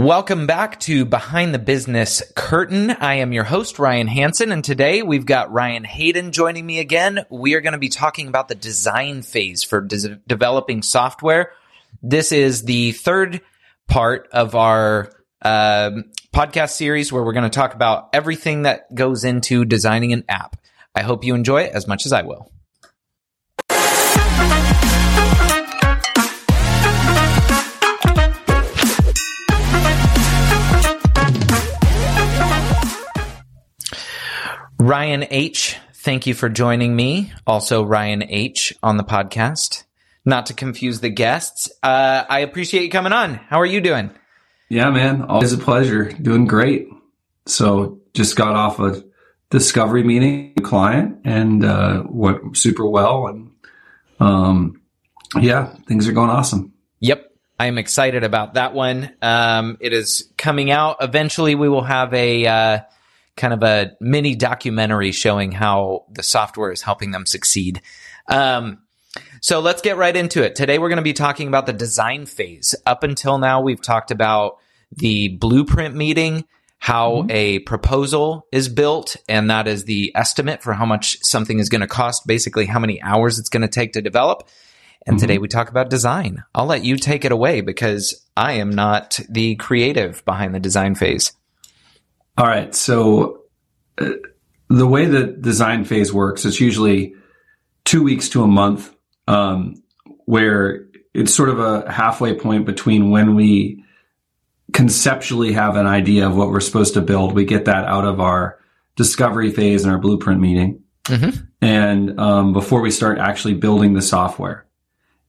Welcome back to Behind the Business Curtain. I am your host, Ryan Hanson, and today we've got Ryan Hayden joining me again. We are going to be talking about the design phase for des- developing software. This is the third part of our uh, podcast series where we're going to talk about everything that goes into designing an app. I hope you enjoy it as much as I will. Ryan H., thank you for joining me. Also, Ryan H. on the podcast. Not to confuse the guests. Uh, I appreciate you coming on. How are you doing? Yeah, man. Always a pleasure. Doing great. So just got off a discovery meeting client and uh, went super well. And um, yeah, things are going awesome. Yep. I am excited about that one. Um, it is coming out. Eventually, we will have a. Uh, kind of a mini documentary showing how the software is helping them succeed. Um, so let's get right into it. Today we're going to be talking about the design phase. Up until now, we've talked about the blueprint meeting, how mm-hmm. a proposal is built, and that is the estimate for how much something is going to cost, basically how many hours it's going to take to develop. And mm-hmm. today we talk about design. I'll let you take it away because I am not the creative behind the design phase. All right. So uh, the way the design phase works, it's usually two weeks to a month, um, where it's sort of a halfway point between when we conceptually have an idea of what we're supposed to build. We get that out of our discovery phase and our blueprint meeting. Mm-hmm. And um, before we start actually building the software.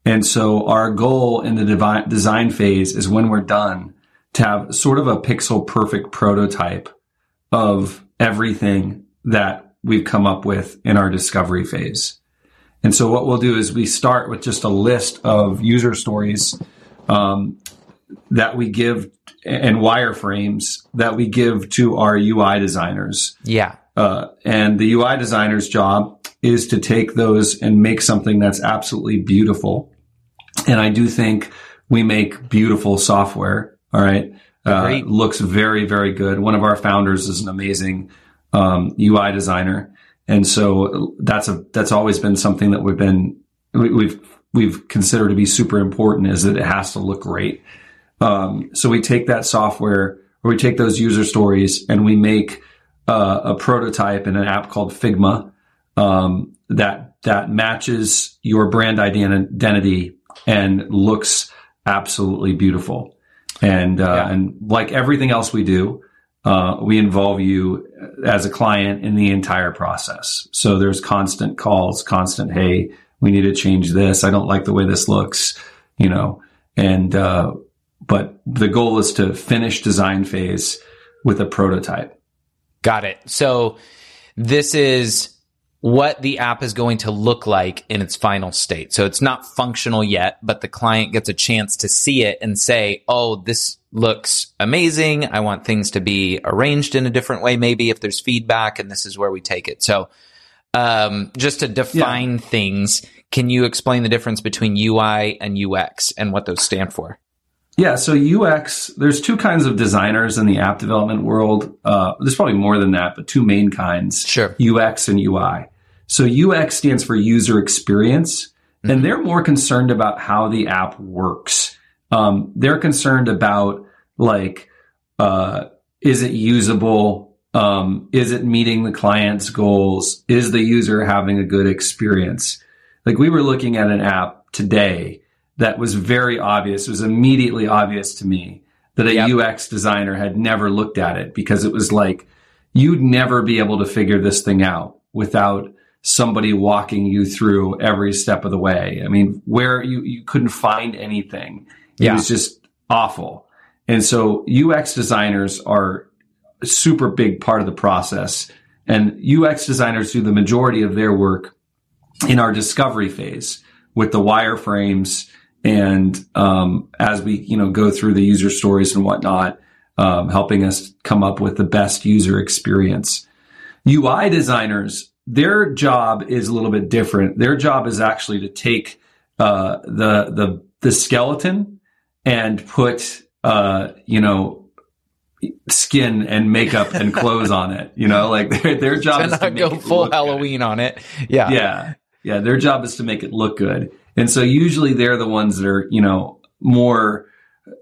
And so our goal in the devi- design phase is when we're done to have sort of a pixel perfect prototype of everything that we've come up with in our discovery phase. And so what we'll do is we start with just a list of user stories um, that we give and wireframes that we give to our UI designers. Yeah. Uh, and the UI designer's job is to take those and make something that's absolutely beautiful. And I do think we make beautiful software. All right. Uh, looks very, very good. One of our founders is an amazing um, UI designer, and so that's a that's always been something that we've been we, we've we've considered to be super important is that it has to look great. Um, so we take that software or we take those user stories and we make uh, a prototype in an app called Figma um, that that matches your brand identity and looks absolutely beautiful. And, uh, yeah. and like everything else we do, uh, we involve you as a client in the entire process. So there's constant calls, constant, Hey, we need to change this. I don't like the way this looks, you know, and, uh, but the goal is to finish design phase with a prototype. Got it. So this is what the app is going to look like in its final state. So it's not functional yet, but the client gets a chance to see it and say, Oh, this looks amazing. I want things to be arranged in a different way, maybe if there's feedback and this is where we take it. So, um, just to define yeah. things, can you explain the difference between UI and UX and what those stand for? Yeah, so UX, there's two kinds of designers in the app development world. Uh, there's probably more than that, but two main kinds. Sure. UX and UI. So UX stands for user experience, mm-hmm. and they're more concerned about how the app works. Um, they're concerned about like, uh, is it usable? Um, is it meeting the client's goals? Is the user having a good experience? Like we were looking at an app today that was very obvious. It was immediately obvious to me that a yep. UX designer had never looked at it because it was like, you'd never be able to figure this thing out without somebody walking you through every step of the way. I mean, where you, you couldn't find anything. It yeah. was just awful. And so UX designers are a super big part of the process. And UX designers do the majority of their work in our discovery phase with the wireframes and um, as we you know go through the user stories and whatnot, um, helping us come up with the best user experience. UI designers, their job is a little bit different. Their job is actually to take uh, the the the skeleton and put uh, you know skin and makeup and clothes on it. You know, like their their job to is to go full Halloween good. on it. Yeah, yeah, yeah. Their job is to make it look good, and so usually they're the ones that are you know more.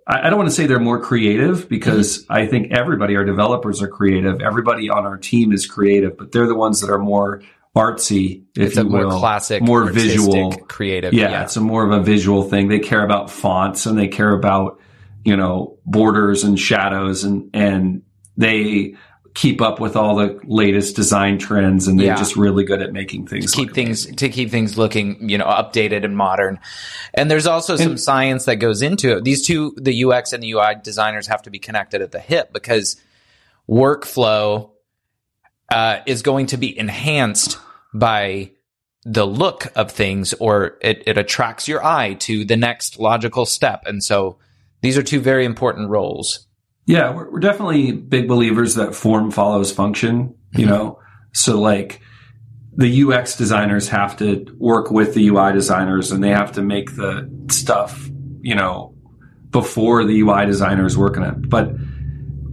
I don't want to say they're more creative because mm-hmm. I think everybody, our developers are creative. Everybody on our team is creative, but they're the ones that are more artsy, if it's you will, more classic, more visual, creative. Yeah, yeah, it's a more of a visual thing. They care about fonts and they care about you know borders and shadows and and they keep up with all the latest design trends and they're yeah. just really good at making things to keep things amazing. to keep things looking you know updated and modern and there's also and, some science that goes into it these two the ux and the ui designers have to be connected at the hip because workflow uh, is going to be enhanced by the look of things or it, it attracts your eye to the next logical step and so these are two very important roles yeah, we're, we're definitely big believers that form follows function, you mm-hmm. know? So like the UX designers have to work with the UI designers and they have to make the stuff, you know, before the UI designers work on it. But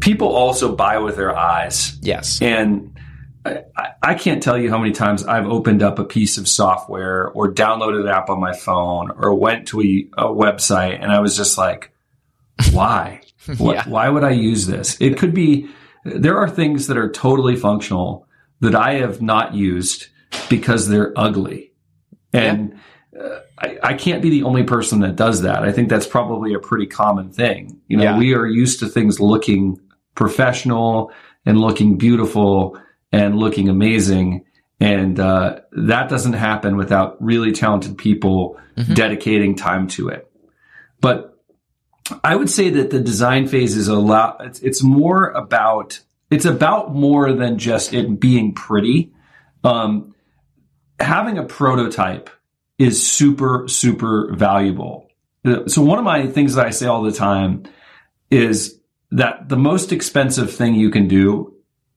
people also buy with their eyes. Yes. And I, I, can't tell you how many times I've opened up a piece of software or downloaded an app on my phone or went to a, a website and I was just like, why? What, yeah. Why would I use this? It could be, there are things that are totally functional that I have not used because they're ugly. And yeah. uh, I, I, can't be the only person that does that. I think that's probably a pretty common thing. You know, yeah. we are used to things looking professional and looking beautiful and looking amazing. And uh, that doesn't happen without really talented people mm-hmm. dedicating time to it. But I would say that the design phase is a lot, it's, it's more about, it's about more than just it being pretty. Um, having a prototype is super, super valuable. So one of my things that I say all the time is that the most expensive thing you can do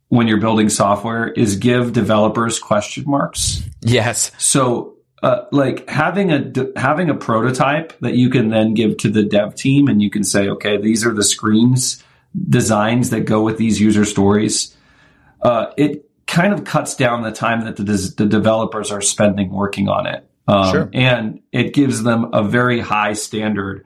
when you're building software is give developers question marks. Yes. So uh, like having a having a prototype that you can then give to the dev team and you can say okay these are the screens designs that go with these user stories uh, it kind of cuts down the time that the, the developers are spending working on it um, sure. and it gives them a very high standard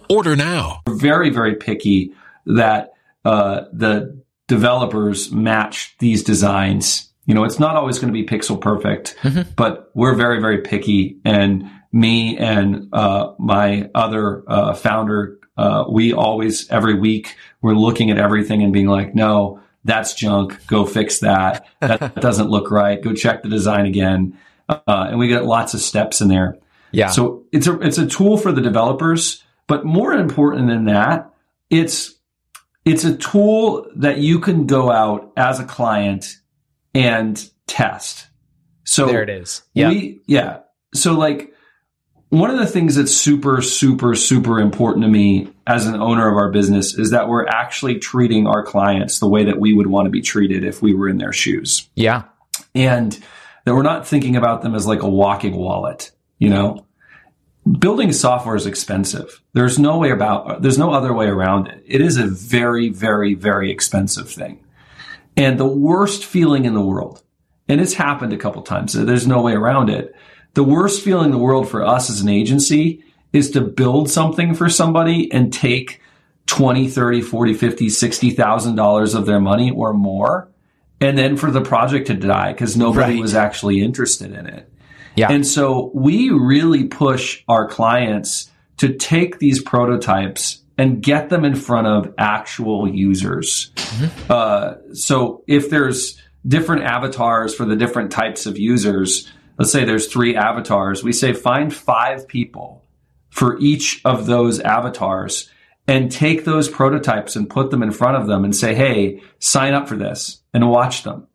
Order now. We're very, very picky that uh, the developers match these designs. You know, it's not always going to be pixel perfect, mm-hmm. but we're very, very picky. And me and uh, my other uh, founder, uh, we always, every week, we're looking at everything and being like, no, that's junk. Go fix that. That doesn't look right. Go check the design again. Uh, and we get lots of steps in there. Yeah. So it's a, it's a tool for the developers but more important than that, it's it's a tool that you can go out as a client and test. So there it is. Yeah. We, yeah. So like one of the things that's super, super, super important to me as an owner of our business is that we're actually treating our clients the way that we would want to be treated if we were in their shoes. Yeah. And that we're not thinking about them as like a walking wallet, you know? Building software is expensive. There's no way about, there's no other way around it. It is a very, very, very expensive thing. And the worst feeling in the world, and it's happened a couple times, so there's no way around it. The worst feeling in the world for us as an agency is to build something for somebody and take 20, 30, 40, 50, 60,000 dollars of their money or more and then for the project to die because nobody Right. was actually interested in it. Yeah. And so we really push our clients to take these prototypes and get them in front of actual users. Uh, so if there's different avatars for the different types of users, let's say there's three avatars, we say find five people for each of those avatars and take those prototypes and put them in front of them and say, hey, sign up for this and watch them.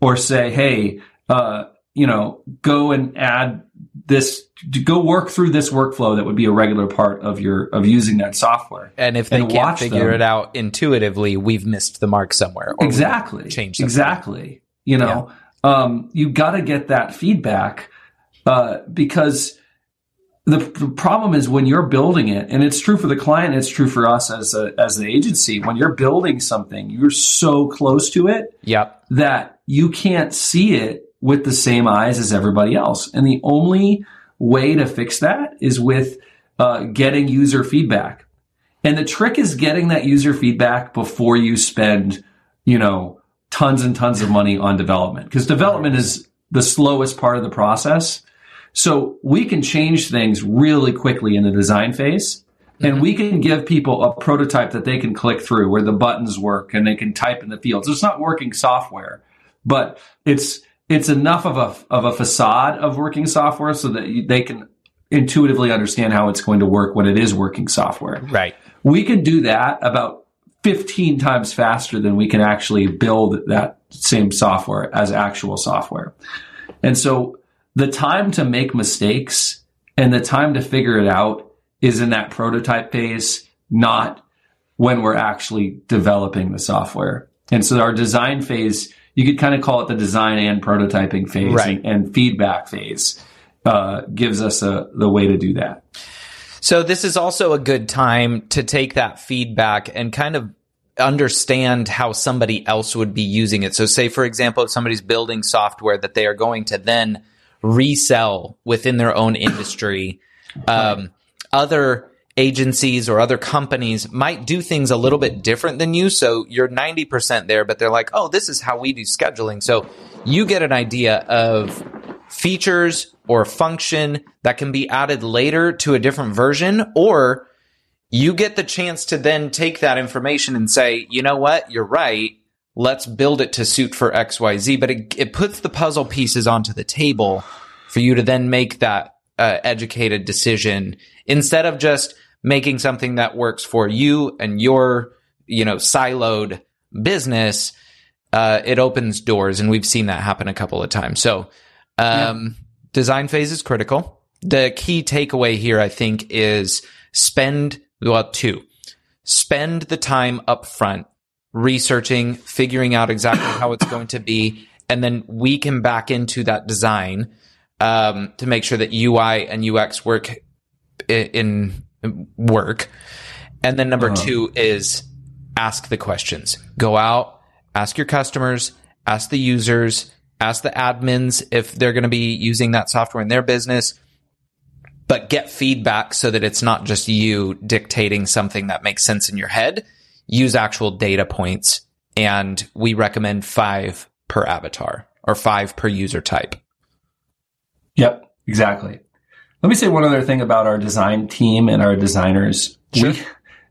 Or say, hey, uh, you know, go and add this, go work through this workflow that would be a regular part of your, of using that software. And if they And can't watch figure them. it out intuitively, we've missed the mark somewhere. or exactly Change exactly you know um, you got to get that feedback uh, because the, the problem is when you're building it and it's true for the client it's true for us as a, as an agency when you're building something you're so close to it Yep. that you can't see it with the same eyes as everybody else. And the only way to fix that is with uh, getting user feedback. And the trick is getting that user feedback before you spend, you know, tons and tons of money on development because development is the slowest part of the process. So we can change things really quickly in the design phase. And we can give people a prototype that they can click through where the buttons work and they can type in the fields. It's not working software, but it's it's enough of a of a facade of working software so that you, they can intuitively understand how it's going to work when it is working software. Right. We can do that about 15 times faster than we can actually build that same software as actual software. And so the time to make mistakes and the time to figure it out is in that prototype phase, not when we're actually developing the software. And so our design phase, you could kind of call it the design and prototyping phase Right. and, and feedback phase, uh, gives us a, the way to do that. So this is also a good time to take that feedback and kind of understand how somebody else would be using it. So say, for example, if somebody's building software that they are going to then resell within their own industry, um, other agencies or other companies might do things a little bit different than you. So you're 90% there, but they're like, oh, this is how we do scheduling. So you get an idea of features or function that can be added later to a different version, or you get the chance to then take that information and say, you know what, you're right. Let's build it to suit for XYZ. But it, it puts the puzzle pieces onto the table for you to then make that uh, educated decision instead of just making something that works for you and your, you know, siloed business. Uh, it opens doors, and we've seen that happen a couple of times. So, um, design phase is critical. The key takeaway here, I think, is spend well two. Spend the time up front researching, figuring out exactly how it's going to be, and then we can back into that design um, to make sure that UI and UX work in work. And then number uh-huh. two is ask the questions. Go out, ask your customers, ask the users, ask the admins if they're going to be using that software in their business, but get feedback so that it's not just you dictating something that makes sense in your head. Use actual data points. And we recommend five per avatar or five per user type. Yep, exactly. Let me say one other thing about our design team and our designers. Sure. We,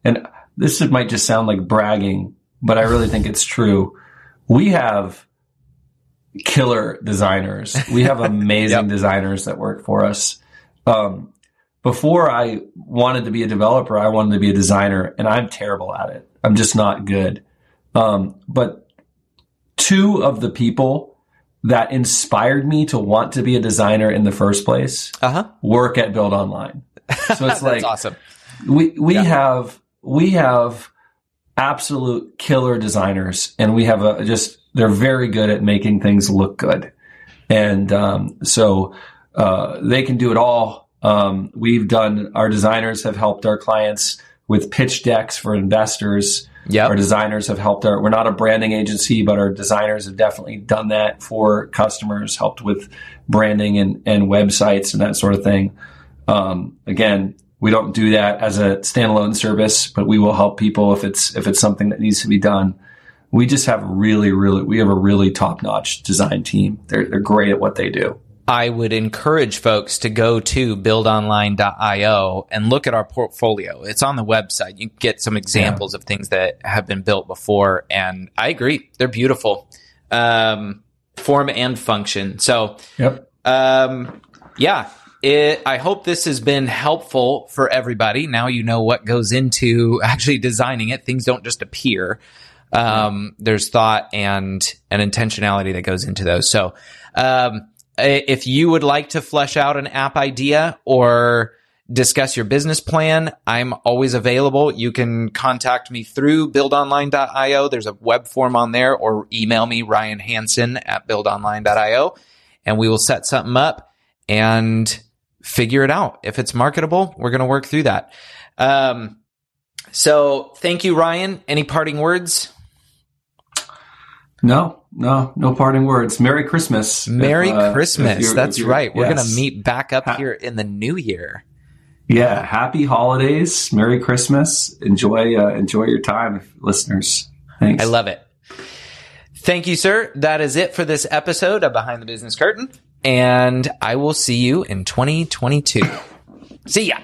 and this might just sound like bragging, but I really think it's true. We have killer designers. We have amazing Yep. designers that work for us. Um, before I wanted to be a developer, I wanted to be a designer, and I'm terrible at it. I'm just not good. Um, but two of the people that inspired me to want to be a designer in the first place Uh huh. work at Build Online. So it's like awesome. we we Yeah. have we have absolute killer designers, and we have a just they're very good at making things look good, and um, so uh, they can do it all. Um, we've done our designers have helped our clients with pitch decks for investors. Yep. Our designers have helped our, we're not a branding agency, but our designers have definitely done that for customers, helped with branding and, and websites and that sort of thing. Um, again, we don't do that as a standalone service, but we will help people if it's, if it's something that needs to be done. We just have really, really, we have a really top notch design team. They're, they're great at what they do. I would encourage folks to go to buildonline.io and look at our portfolio. It's on the website. You get some examples of things that have been built before. And I agree. They're beautiful. Um, form and function. So, Yep. um, yeah, it, I hope this has been helpful for everybody. Now you know what goes into actually designing it. Things don't just appear. Um, there's thought and an intentionality that goes into those. So, um, if you would like to flesh out an app idea or discuss your business plan, I'm always available. You can contact me through buildonline.io. There's a web form on there or email me Ryan Hansen at buildonline.io and we will set something up and figure it out. If it's marketable, we're going to work through that. Um, so thank you, Ryan. Any parting words? No, no, no parting words. Merry Christmas. Merry If, uh, Christmas. That's right. We're going to meet back up Ha- here in the new year. Yeah, happy holidays, Merry Christmas. Enjoy uh, enjoy your time, listeners. Thanks. I love it. Thank you, sir. That is it for this episode of Behind the Business Curtain. And I will see you in 2022. See ya.